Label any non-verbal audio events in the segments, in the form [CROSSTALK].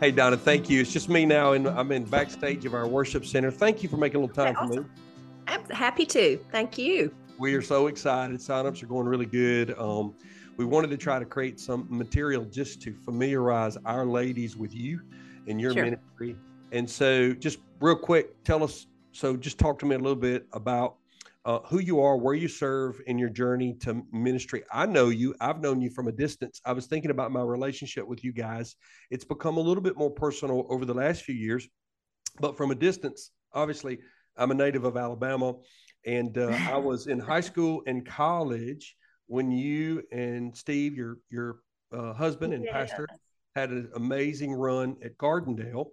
Hey, Donna, thank you. It's just me now, and I'm in backstage of our worship center. Thank you for making a little time awesome. for me. I'm happy to. Thank you. We are so excited. Signups are going really good. Um, we wanted to try to create some material just to familiarize our ladies with you and your Sure. ministry. And so, just real quick, tell us. So, just talk to me a little bit about uh, who you are, where you serve in your journey to ministry. I know you. I've known you from a distance. I was thinking about my relationship with you guys. It's become a little bit more personal over the last few years, but from a distance, obviously, I'm a native of Alabama, and uh, I [LAUGHS] was in high school and college when you and Steve, your your uh, husband and pastor, had an amazing run at Gardendale.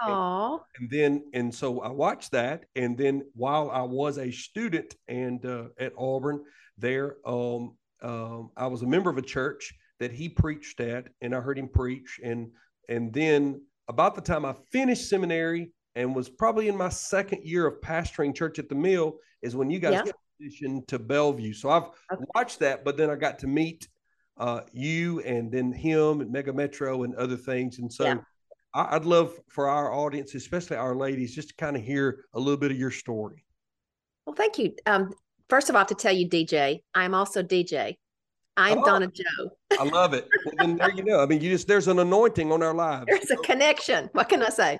Oh, And then, and so I watched that. And then while I was a student and uh, at Auburn, there, um, um, I was a member of a church that he preached at, and I heard him preach. And and then about the time I finished seminary and was probably in my second year of pastoring church at the Mill, is when you guys Yeah. transitioned to Bellevue. So I've Okay. watched that, but then I got to meet uh, you and then him and Mega Metro and other things. And so Yeah. I'd love for our audience, especially our ladies, just to kind of hear a little bit of your story. well, thank you. Um, first of all, to tell you, DJ, I'm also DJ. I'm Oh. Donna Joe. I love it. Well, then there you go. I mean, you just there's an anointing on our lives. There's a connection. What can I say?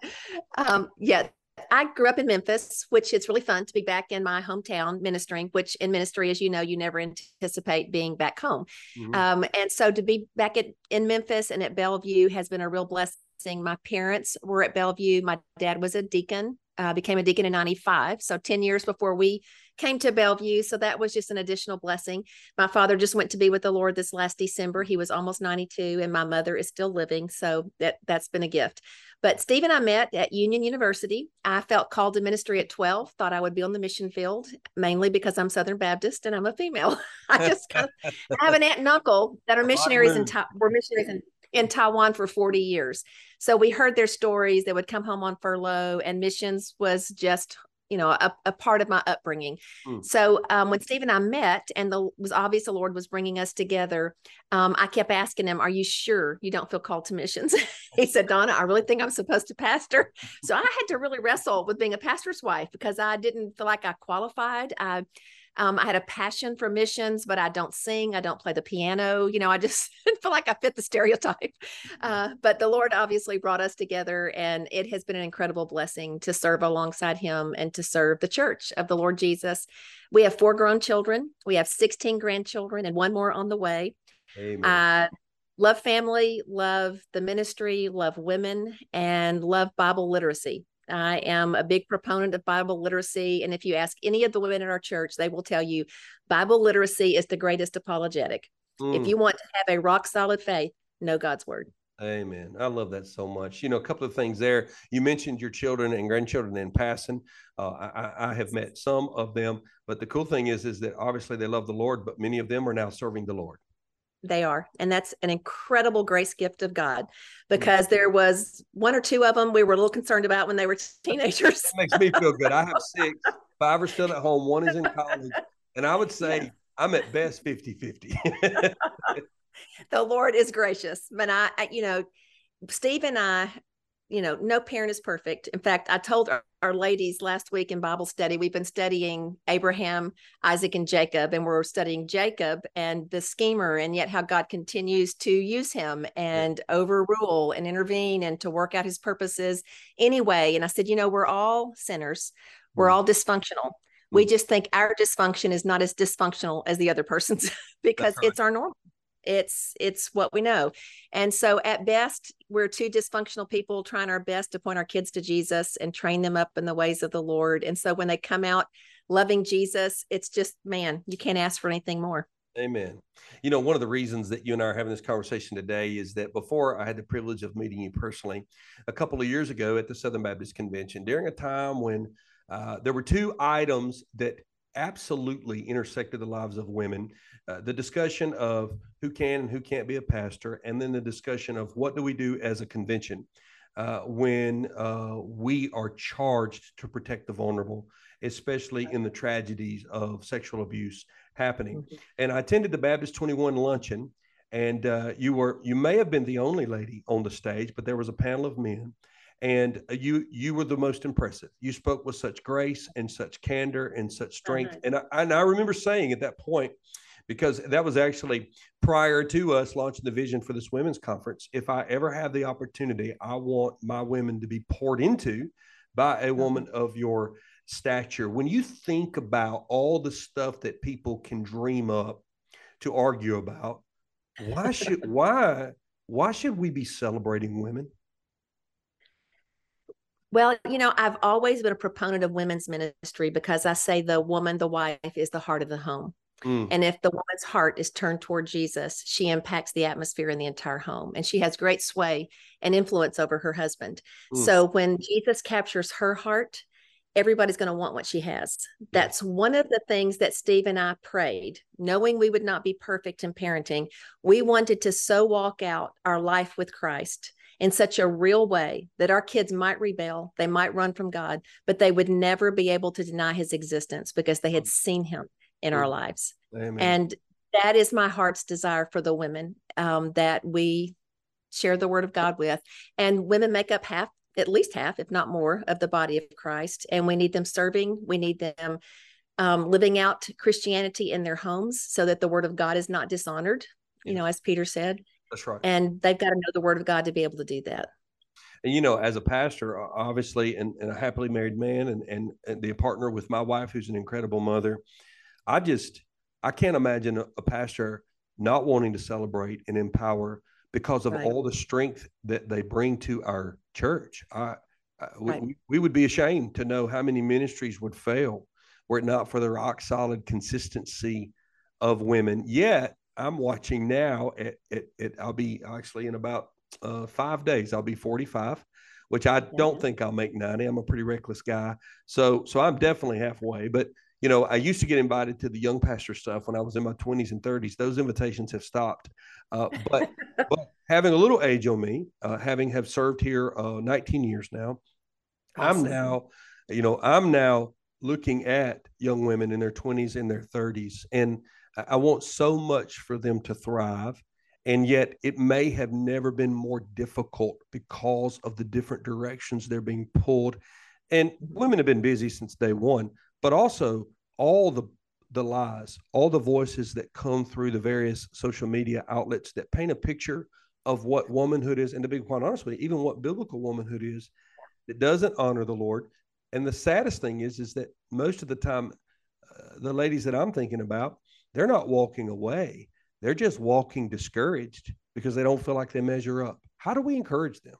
Um, yeah, I grew up in Memphis, which it's really fun to be back in my hometown ministering, which in ministry, as you know, you never anticipate being back home. Mhm. Um, and so to be back at, in Memphis and at Bellevue has been a real blessing. My parents were at Bellevue. My dad was a deacon, uh, became a deacon in 95. So 10 years before we came to Bellevue. So that was just an additional blessing. My father just went to be with the Lord this last December. He was almost 92 and my mother is still living. So that, that's been a gift. But Steve and I met at Union University. I felt called to ministry at 12, thought I would be on the mission field, mainly because I'm Southern Baptist and I'm a female. [LAUGHS] I just kind of I have an aunt and uncle that are A lot of missionaries in room. Ta- were missionaries in, in Taiwan for 40 years. So we heard their stories. They would come home on furlough, and missions was just you know a, a part of my upbringing. Mm. So um, when Steve and I met, and the was obvious the Lord was bringing us together, um, I kept asking him, "Are you sure you don't feel called to missions?" [LAUGHS] he said, "Donna, I really think I'm supposed to pastor." So I had to really wrestle with being a pastor's wife because I didn't feel like I qualified. I um, I had a passion for missions, but I don't sing. I don't play the piano. You know, I just [LAUGHS] feel like I fit the stereotype. Uh, but the Lord obviously brought us together, and it has been an incredible blessing to serve alongside Him and to serve the church of the Lord Jesus. We have four grown children, we have 16 grandchildren, and one more on the way. Amen. I love family, love the ministry, love women, and love Bible literacy. I am a big proponent of Bible literacy. And if you ask any of the women in our church, they will tell you Bible literacy is the greatest apologetic. Mm, If you want to have a rock solid faith, know God's word. Amen. I love that so much. You know, a couple of things there. You mentioned your children and grandchildren in passing. Uh, I, I- I have met some of them, but the cool thing is, is that obviously they love the Lord, but many of them are now serving the Lord. They are. And that's an incredible grace gift of God mm. because there was one or two of them we were a little concerned about when they were [LAUGHS] teenagers. Makes me feel good. I have six, [LAUGHS] five are still at home, one is in college, and I would [LAUGHS] say Yeah. I'm at best 50 50. the Lord is gracious. But I, I, you know, Steve and I, you know, no parent is perfect. In fact, I told our, our ladies last week in Bible study, we've been studying Abraham, Isaac, and Jacob, and we're studying Jacob and the schemer, and yet how God continues to use him and overrule and intervene and to work out his purposes anyway. And I said, you know, we're all sinners, we're Mm. all dysfunctional. We just think our dysfunction is not as dysfunctional as the other person's [LAUGHS] because right. it's our normal it's it's what we know. And so at best we're two dysfunctional people trying our best to point our kids to jesus and train them up in the ways of the lord. And so when they come out loving jesus it's just man you can't ask for anything more. Amen. You know, one of the reasons that you and I are having this conversation today is that before I had the privilege of meeting you personally a couple of years ago at the Southern Baptist Convention, during a time when uh, there were two items that absolutely intersected the lives of women uh, the discussion of who can and who can't be a pastor, and then the discussion of what do we do as a convention uh, when uh, we are charged to protect the vulnerable, especially in the tragedies of sexual abuse happening. And I attended the Baptist 21 luncheon, and uh, you were you may have been the only lady on the stage, but there was a panel of men, and uh, you you were the most impressive. You spoke with such grace and such candor and such strength, uh-huh. and I, and I remember saying at that point, because that was actually prior to us launching the vision for this women's conference. If I ever have the opportunity, I want my women to be poured into by a uh-huh. woman of your stature. When you think about all the stuff that people can dream up to argue about, why should [LAUGHS] why why should we be celebrating women? Well, you know, I've always been a proponent of women's ministry because I say the woman, the wife, is the heart of the home. Mm. And if the woman's heart is turned toward Jesus, she impacts the atmosphere in the entire home and she has great sway and influence over her husband. Mm. So when Jesus captures her heart, everybody's going to want what she has. That's one of the things that Steve and I prayed, knowing we would not be perfect in parenting. We wanted to so walk out our life with Christ in such a real way that our kids might rebel, they might run from God, but they would never be able to deny his existence because they had seen him in our lives. Amen. And that is my heart's desire for the women um, that we share the word of God with. And women make up half at least half, if not more, of the body of Christ. And we need them serving. We need them um, living out Christianity in their homes so that the word of God is not dishonored, you know, as Peter said. That's right. And they've got to know the word of God to be able to do that. And, you know, as a pastor, obviously, and, and a happily married man and, and, and the partner with my wife, who's an incredible mother, I just, I can't imagine a, a pastor not wanting to celebrate and empower because of right. all the strength that they bring to our church. I, I right. we, we would be ashamed to know how many ministries would fail were it not for the rock solid consistency of women. Yet I'm watching now at, at, at I'll be actually in about uh, five days, I'll be 45, which I don't think I'll make 90. I'm a pretty reckless guy. So, so I'm definitely halfway, but you know, I used to get invited to the young pastor stuff when I was in my 20s and 30s. Those invitations have stopped. Uh, but, [LAUGHS] but having a little age on me, uh, having have served here uh, 19 years now, awesome. I'm now, you know, I'm now looking at young women in their 20s and their 30s, and I want so much for them to thrive. And yet, it may have never been more difficult because of the different directions they're being pulled. And women have been busy since day one, but also all the the lies, all the voices that come through the various social media outlets that paint a picture of what womanhood is, and to be quite honest with you, even what biblical womanhood is, that doesn't honor the Lord. And the saddest thing is, is that most of the time, uh, the ladies that I'm thinking about, they're not walking away; they're just walking discouraged because they don't feel like they measure up. How do we encourage them?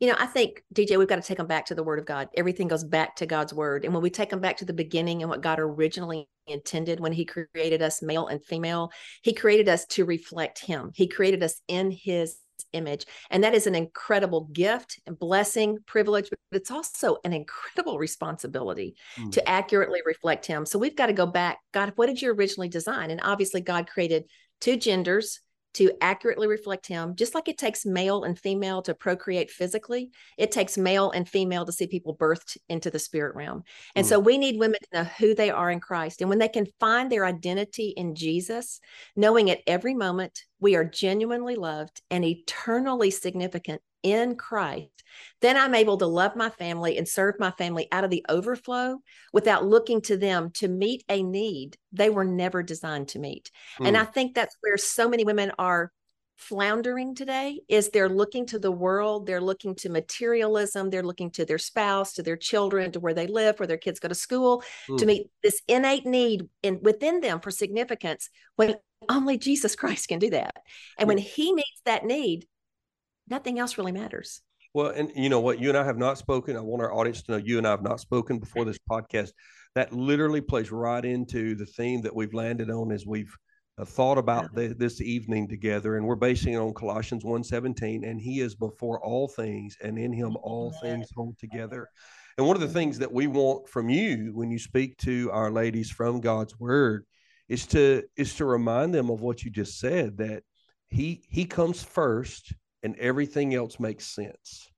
you know, I think DJ, we've got to take them back to the word of God. Everything goes back to God's word. And when we take them back to the beginning and what God originally intended when he created us male and female, he created us to reflect him. He created us in his image. And that is an incredible gift and blessing, privilege, but it's also an incredible responsibility mm. to accurately reflect him. So we've got to go back. God, what did you originally design? And obviously, God created two genders to accurately reflect him, just like it takes male and female to procreate physically, it takes male and female to see people birthed into the spirit realm. And mm. so we need women to know who they are in Christ. And when they can find their identity in Jesus, knowing at every moment we are genuinely loved and eternally significant in Christ, then I'm able to love my family and serve my family out of the overflow without looking to them to meet a need they were never designed to meet. Mm. And I think that's where so many women are floundering today is they're looking to the world they're looking to materialism they're looking to their spouse to their children to where they live where their kids go to school mm. to meet this innate need in within them for significance when only jesus christ can do that and when he meets that need nothing else really matters. Well, and you know what? You and I have not spoken. I want our audience to know you and I have not spoken before this podcast. That literally plays right into the theme that we've landed on as we've uh, thought about the, this evening together, and we're basing it on Colossians 1.17, and he is before all things, and in him all things hold together. And one of the things that we want from you when you speak to our ladies from God's word is to is to remind them of what you just said that he he comes first and everything else makes sense.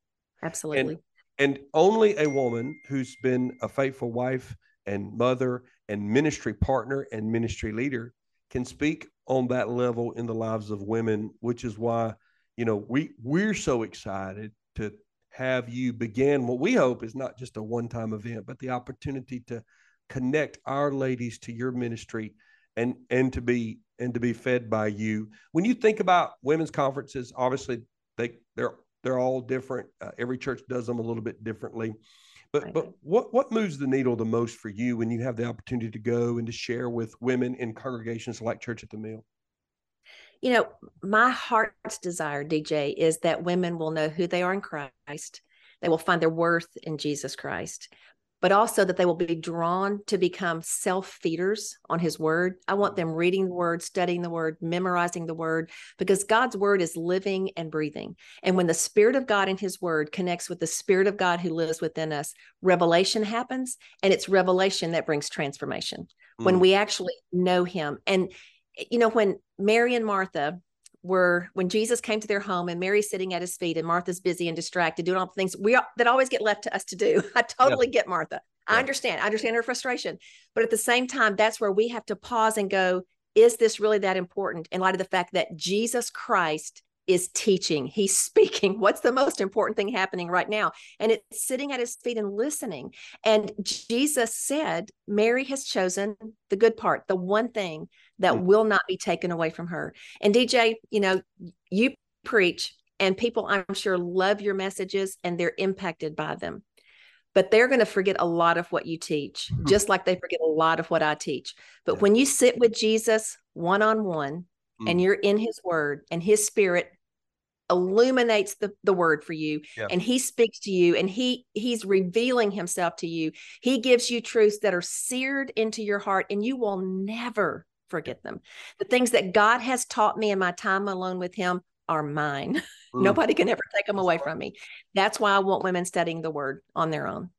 Absolutely. And, and only a woman who's been a faithful wife and mother and ministry partner and ministry leader can speak on that level in the lives of women, which is why, you know, we we're so excited to have you begin what we hope is not just a one-time event, but the opportunity to connect our ladies to your ministry and and to be and to be fed by you. When you think about women's conferences, obviously they they're they're all different. Uh, every church does them a little bit differently. But right. but what what moves the needle the most for you when you have the opportunity to go and to share with women in congregations like Church at the Mill? You know, my heart's desire, DJ, is that women will know who they are in Christ. They will find their worth in Jesus Christ but also that they will be drawn to become self feeders on his word. I want them reading the word, studying the word, memorizing the word, because God's word is living and breathing. And when the Spirit of God in his word connects with the Spirit of God who lives within us, revelation happens. And it's revelation that brings transformation mm. when we actually know him. And, you know, when Mary and Martha, were when Jesus came to their home and Mary's sitting at his feet and Martha's busy and distracted doing all the things we that always get left to us to do. [LAUGHS] I totally get Martha. I understand. I understand her frustration. But at the same time, that's where we have to pause and go, is this really that important in light of the fact that Jesus Christ is teaching, he's [LAUGHS] speaking. What's the most important thing happening right now? And it's sitting at his feet and listening. And Jesus said, Mary has chosen the good part, the one thing that mm-hmm. will not be taken away from her. And DJ, you know, you preach, and people I'm sure love your messages and they're impacted by them. But they're going to forget a lot of what you teach, mm-hmm. just like they forget a lot of what I teach. But yeah. when you sit with Jesus one on one, and you're in his word and his spirit illuminates the, the word for you yeah. and he speaks to you and he he's revealing himself to you. He gives you truths that are seared into your heart and you will never forget them. The things that god has taught me in my time alone with him are mine. [LAUGHS] Mm. nobody can ever take them away from me. That's why i want women studying the word on their own.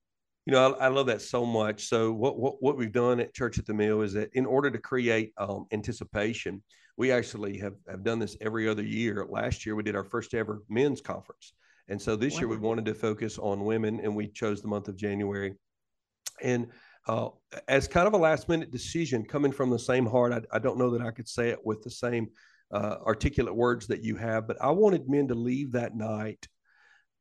You know I, I, love that so much. So what, what what we've done at church at the mill is that in order to create um, anticipation we actually have, have done this every other year. Last year, we did our first ever men's conference. And so this wow. year, we wanted to focus on women, and we chose the month of January. And uh, as kind of a last minute decision coming from the same heart, I, I don't know that I could say it with the same uh, articulate words that you have, but I wanted men to leave that night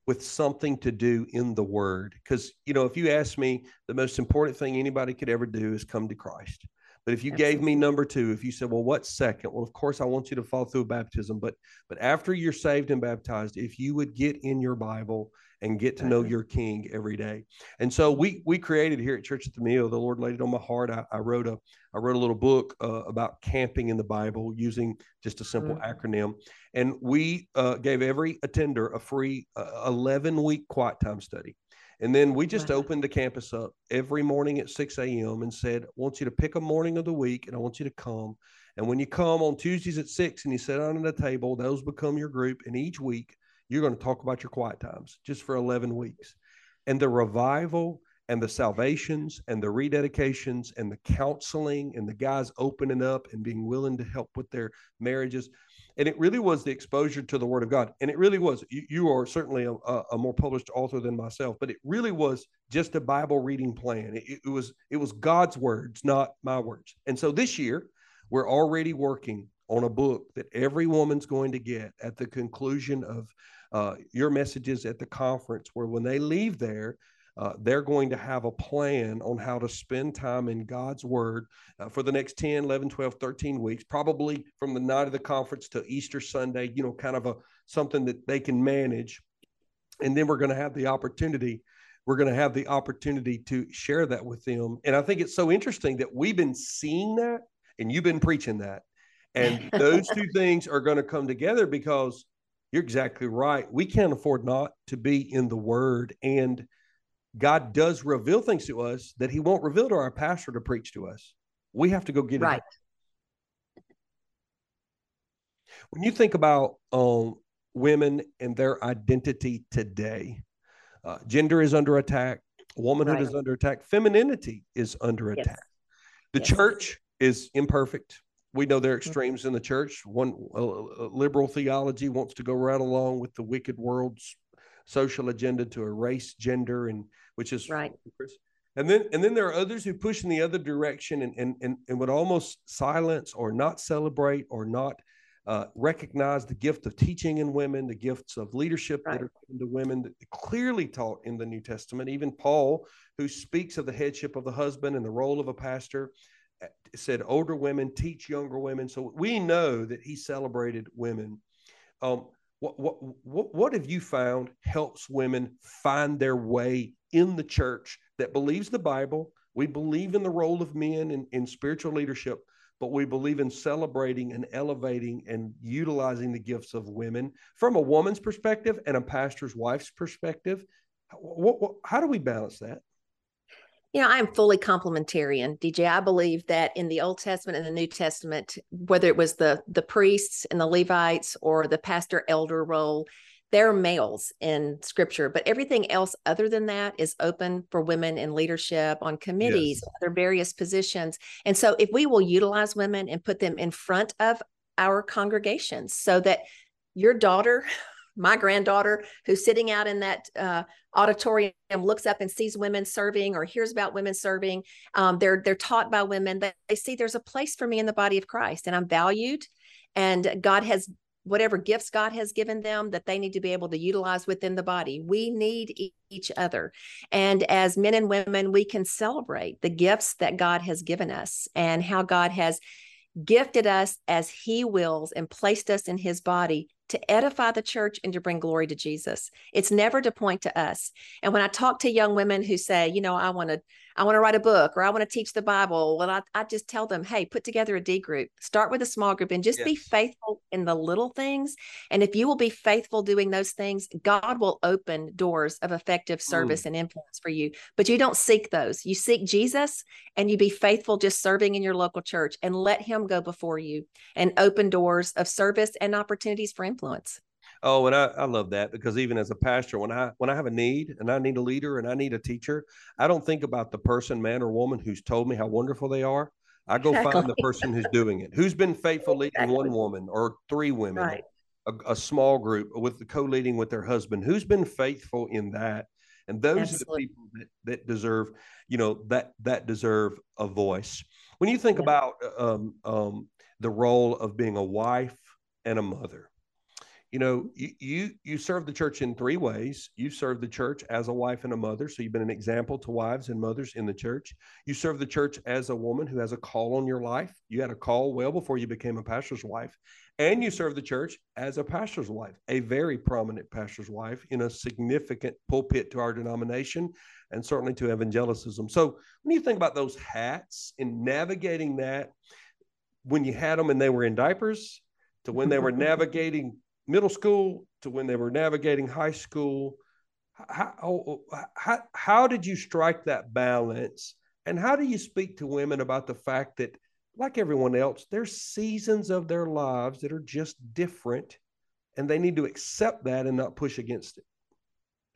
with something to do in the word. Because, you know, if you ask me, the most important thing anybody could ever do is come to Christ. But if you Absolutely. gave me number two, if you said, well, what's second? Well, of course, I want you to follow through baptism. But but after you're saved and baptized, if you would get in your Bible and get to know your King every day. And so we we created here at Church at the Mill. The Lord laid it on my heart. I, I wrote a I wrote a little book uh, about camping in the Bible using just a simple mm-hmm. acronym. And we uh, gave every attender a free uh, 11 week quiet time study. And then we just wow. opened the campus up every morning at 6 a.m. and said, I want you to pick a morning of the week and I want you to come. And when you come on Tuesdays at 6 and you sit down at a table, those become your group. And each week, you're going to talk about your quiet times just for 11 weeks. And the revival and the salvations and the rededications and the counseling and the guys opening up and being willing to help with their marriages and it really was the exposure to the word of god. And it really was you, you are certainly a, a, more published author than myself but it really was just a bible reading plan. It, it, was it was god's words not my words. And so this year we're already working on a book that every woman's going to get at the conclusion of uh, your messages at the conference where when they leave there uh, they're going to have a plan on how to spend time in God's Word uh, for the next 10, 11, 12, 13 weeks, probably from the night of the conference to Easter Sunday, you know, kind of a something that they can manage. And then we're going to have the opportunity. We're going to have the opportunity to share that with them. And I think it's so interesting that we've been seeing that and you've been preaching that. And those two [LAUGHS] things are going to come together because you're exactly right. We can't afford not to be in the word. And God does reveal things to us that He won't reveal to our pastor to preach to us. We have to go get right. it. When you think about um, women and their identity today, uh, gender is under attack, womanhood right. is under attack, femininity is under yes. attack. The yes. church is imperfect. We know there are mm-hmm. extremes in the church. One uh, liberal theology wants to go right along with the wicked world's social agenda to erase gender and which is right. And then and then there are others who push in the other direction and and and, and would almost silence or not celebrate or not uh, recognize the gift of teaching in women, the gifts of leadership right. that are given to women, that clearly taught in the New Testament. Even Paul, who speaks of the headship of the husband and the role of a pastor, uh, said older women teach younger women. So we know that he celebrated women. Um, what, what, what, what have you found helps women find their way in the church that believes the Bible? We believe in the role of men in, in spiritual leadership, but we believe in celebrating and elevating and utilizing the gifts of women from a woman's perspective and a pastor's wife's perspective. What, what, how do we balance that? You know, I'm fully complementarian, DJ. I believe that in the Old Testament and the New Testament, whether it was the the priests and the Levites or the pastor elder role, they're males in scripture, but everything else other than that is open for women in leadership on committees, yes. other various positions. And so if we will utilize women and put them in front of our congregations so that your daughter, my granddaughter, who's sitting out in that uh, auditorium, looks up and sees women serving or hears about women serving. Um, they're they're taught by women. They, they see there's a place for me in the body of Christ, and I'm valued, and God has whatever gifts God has given them that they need to be able to utilize within the body. We need each other. And as men and women, we can celebrate the gifts that God has given us and how God has gifted us as He wills and placed us in His body to edify the church and to bring glory to Jesus. It's never to point to us. And when I talk to young women who say, you know, I want to I want to write a book or I want to teach the Bible, well, I, I just tell them, hey, put together a D group, start with a small group and just yes. be faithful in the little things. And if you will be faithful doing those things, God will open doors of effective service mm. and influence for you. But you don't seek those. You seek Jesus and you be faithful just serving in your local church and let him go before you and open doors of service and opportunities for influence. Oh, and I, I love that because even as a pastor, when I when I have a need and I need a leader and I need a teacher, I don't think about the person, man or woman, who's told me how wonderful they are. I go exactly. find the person who's doing it, who's been faithful [LAUGHS] leading exactly. one woman or three women, right. a, a, small group with the co-leading with their husband, who's been faithful in that. And those Absolutely. are the people that, that deserve, you know, that that deserve a voice. When you think yeah. about um, um, the role of being a wife and a mother, you know you, you you serve the church in three ways. You serve the church as a wife and a mother. So you've been an example to wives and mothers in the church. You serve the church as a woman who has a call on your life. You had a call well before you became a pastor's wife. And you serve the church as a pastor's wife a very prominent pastor's wife in a significant pulpit to our denomination and certainly to evangelicism so when you think about those hats and navigating that when you had them and they were in diapers to when they were [LAUGHS] navigating middle school to when they were navigating high school. How, how, how did you strike that balance? And how do you speak to women about the fact that, like everyone else, there's seasons of their lives that are just different and they need to accept that and not push against it?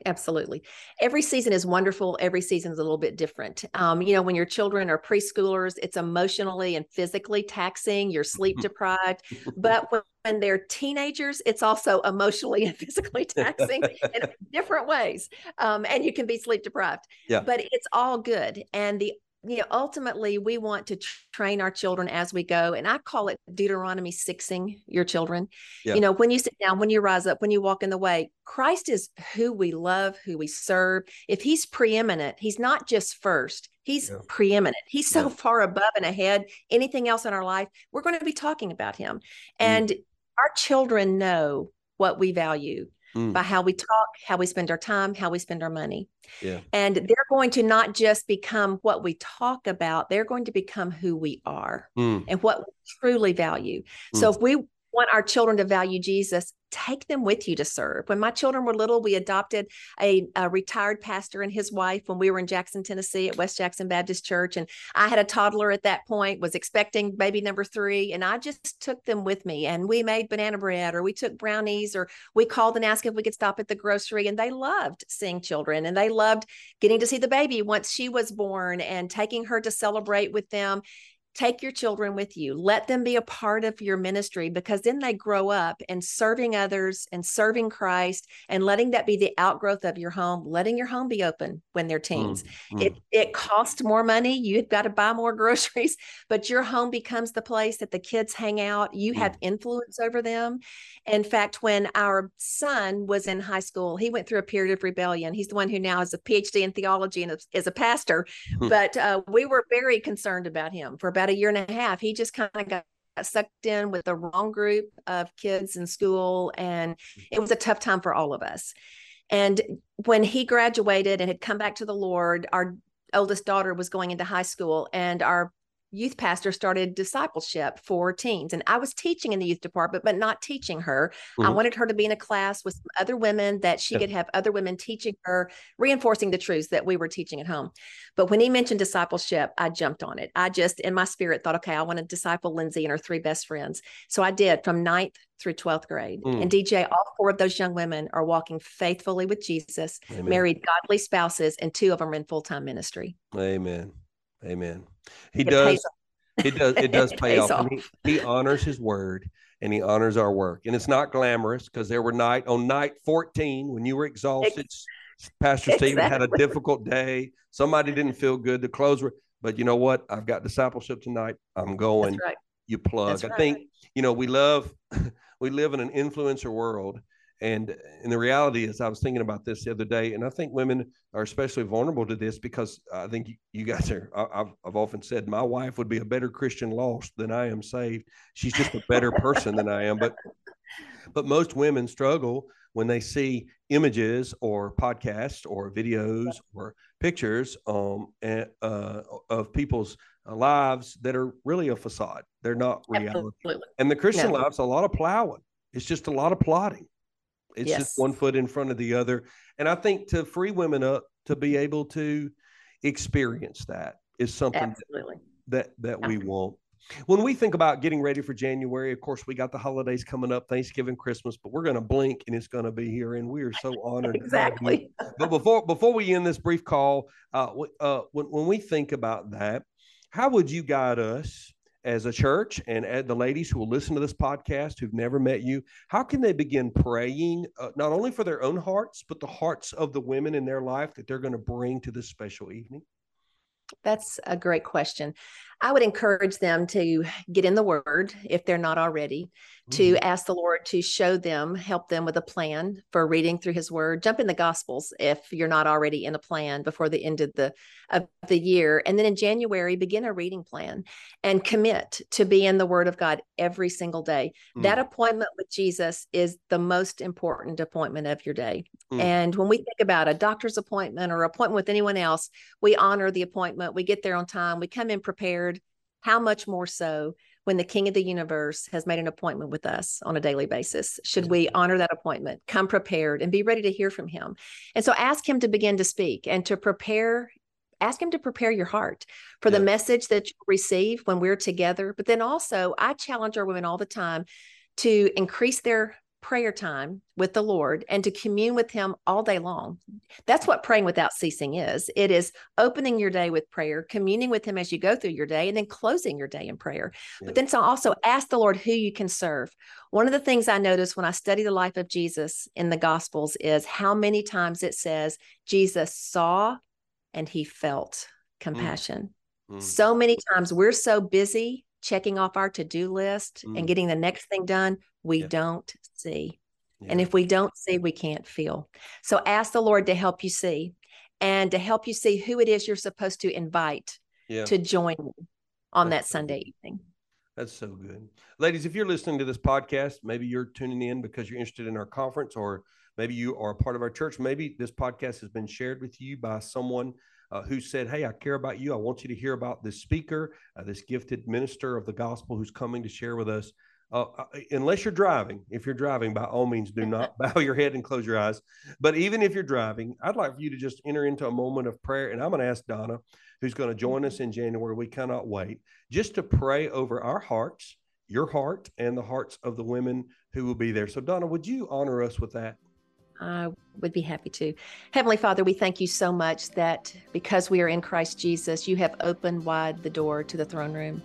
Absolutely. Every season is wonderful. Every season is a little bit different. Um, you know, when your children are preschoolers, it's emotionally and physically taxing. You're sleep [LAUGHS] deprived. but when, when they're teenagers, it's also emotionally and physically taxing in [LAUGHS] different ways. Um, and you can be sleep deprived. Yeah. But it's all good. And the you know, ultimately, we want to train our children as we go. And I call it Deuteronomy sixing your children. Yeah. You know, when you sit down, when you rise up, when you walk in the way, Christ is who we love, who we serve. If he's preeminent, he's not just first, he's yeah. preeminent. He's so yeah. far above and ahead anything else in our life. We're going to be talking about him. Mm. And mm. our children know what we value mm. by how we talk, how we spend our time, how we spend our money. Yeah. And they're going to not just become what we talk about, they're going to become who we are mm. and what we truly value. Mm. So if we want our children to value Jesus, take them with you to serve. When my children were little, we adopted a, a, retired pastor and his wife when we were in Jackson, Tennessee at West Jackson Baptist Church. And I had a toddler at that point, was expecting baby number three. And I just took them with me and we made banana bread or we took brownies or we called and asked if we could stop at the grocery. And they loved seeing children and they loved getting to see the baby once she was born and taking her to celebrate with them take your children with you. Let them be a part of your ministry because then they grow up and serving others and serving christ and letting that be the outgrowth of your home letting your home be open when they're teens. Mm, it it costs more money. You've got to buy more [LAUGHS] groceries but your home becomes the place that the kids hang out. You mm. have influence over them. In fact when our son was in high school he went through a period of rebellion. He's the one who now has a phd in theology and is a pastor hmm. but uh, we were very concerned about him for about a year and a half. He just kind of got sucked in with the wrong group of kids in school. And it was a tough time for all of us. And when he graduated and had come back to the Lord, our oldest daughter was going into high school, and our youth pastor started discipleship for teens and i was teaching in the youth department but not teaching her mm-hmm. i wanted her to be in a class with other women that she could have other women teaching her reinforcing the truths that we were teaching at home but when he mentioned discipleship i jumped on it i just in my spirit thought okay i want to disciple lindsay and her three best friends so i did from ninth through 12th grade mm. and dj all four of those young women are walking faithfully with jesus Amen. married godly spouses and two of them are in full-time ministry Amen. Amen. He it does. It does. [LAUGHS] It does pay off. off. He, he, honors his word and he honors our work. And it's not glamorous because there were night on night 14 when you were exhausted. Pastor exactly. Stephen had a difficult day. Somebody didn't feel good. The clothes were, but you know what? I've got discipleship tonight. I'm going. Right. You plug. I think, you know, we love, [LAUGHS] we live in an influencer world and and the reality is, I was thinking about this the other day, and I think women are especially vulnerable to this because I think you, you guys are. I've, I've often said my wife would be a better Christian lost than I am saved. She's just a better person than I am. But but most women struggle when they see images or podcasts or videos or pictures um, and, uh, of people's lives that are really a facade. They're not reality. Absolutely. And the Christian life's a lot of plowing. It's just a lot of plotting. It's yes. just one foot in front of the other. And I think to free women up to be able to experience that is something Absolutely. that that, that we want. When we think about getting ready for January, of course, we got the holidays coming up, Thanksgiving, Christmas, but we're going to blink and it's going to be here, and we are so honored. exactly. [LAUGHS] But before before we end this brief call, uh, uh, when when we think about that, how would you guide us as a church and the ladies who will listen to this podcast who've never met you, how can they begin praying uh, not only for their own hearts, but the hearts of the women in their life that they're going to bring to this special evening? That's a great question. I would encourage them to get in the word if they're not already, to mm-hmm. ask the Lord to show them, help them with a plan for reading through his word. Jump in the gospels if you're not already in a plan before the end of the of the year. And then in January, begin a reading plan and commit to be in the word of God every single day. Mm-hmm. That appointment with Jesus is the most important appointment of your day. Mm-hmm. And when we think about a doctor's appointment or appointment with anyone else, we honor the appointment. We get there on time. We come in prepared how much more so when the king of the universe has made an appointment with us on a daily basis should we honor that appointment come prepared and be ready to hear from him? And so ask him to begin to speak and to prepare ask him to prepare your heart for yeah. the message that you receive when we're together. But then also i challenge our women all the time to increase their prayer time with the Lord and to commune with Him all day long. That's what praying without ceasing is. It is opening your day with prayer, communing with Him as you go through your day, and then closing your day in prayer. Yeah. But then so also ask the Lord who you can serve. One of the things I noticed when I study the life of Jesus in the Gospels is how many times it says Jesus saw and He felt mm. compassion. Mm. Mm. So many times we're so busy checking off our to-do list mm. and getting the next thing done we yeah. don't see yeah. and if we don't see we can't feel so ask the lord to help you see and to help you see who it is you're supposed to invite yeah. to join you on That's that sunday evening that's so good. Ladies, if you're listening to this podcast, maybe you're tuning in because you're interested in our conference, or maybe you are a part of our church. Maybe this podcast has been shared with you by someone uh, who said, Hey, I care about you. I want you to hear about this speaker, uh, this gifted minister of the gospel who's coming to share with us. Uh, uh unless you're driving, if you're driving, by all means, do not [LAUGHS] bow your head and close your eyes. But even if you're driving, I'd like for you to just enter into a moment of prayer. And I'm going to ask Donna, who's going to join us in January. We cannot wait just to pray over our hearts, your heart, and the hearts of the women who will be there. So, Donna, would you honor us with that? I would be happy to. Heavenly Father, we thank you so much that because we are in Christ Jesus, you have opened wide the door to the throne room.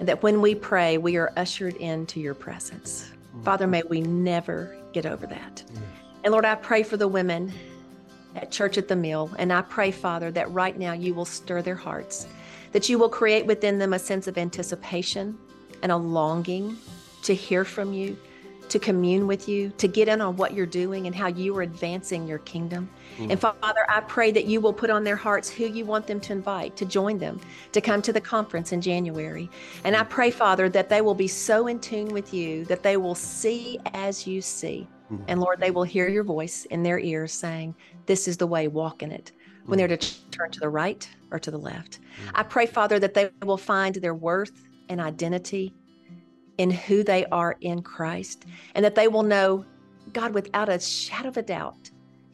And that when we pray, we are ushered into your presence. Mm-hmm. Father, may we never get over that. Mm-hmm. And Lord, I pray for the women at Church at the Mill. And I pray, Father, that right now you will stir their hearts, that you will create within them a sense of anticipation and a longing to hear from you, to commune with you, to get in on what you're doing and how you are advancing your kingdom. Mm. And Father, I pray that you will put on their hearts who you want them to invite to join them to come to the conference in January. And I pray, Father, that they will be so in tune with you that they will see as you see. Mm. And Lord, they will hear your voice in their ears saying, This is the way, walk in it. When they're mm. to turn to the right or to the left. Mm. I pray, Father, that they will find their worth and identity in who they are in Christ, and that they will know, God, without a shadow of a doubt,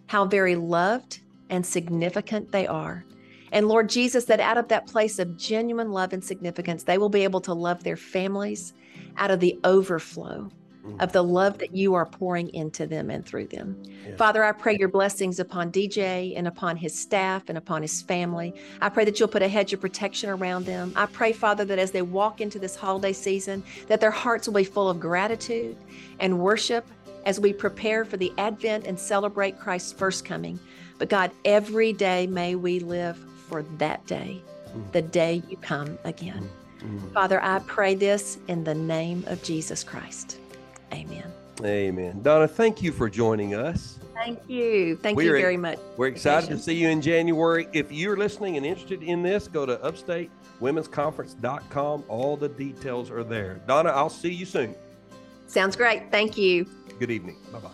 how very loved and significant they are. And Lord Jesus, that out of that place of genuine love and significance, they will be able to love their families out of the overflow. Of the love that you are pouring into them and through them. Yes. Father, I pray your blessings upon DJ and upon his staff and upon his family. I pray that you'll put a hedge of protection around them. I pray, Father, that as they walk into this holiday season, that their hearts will be full of gratitude and worship as we prepare for the Advent and celebrate Christ's first coming. But God, every day may we live for that day, mm. the day you come again. Mm. mm. Father, I pray this in the name of Jesus Christ. Amen. Amen. Donna, thank you for joining us. Thank you. Thank we're, you very much. We're excited to see you in January. If you're listening and interested in this, go to upstatewomen'sconference.com. All the details are there. Donna, I'll see you soon. Sounds great. Thank you. Good evening. Bye bye.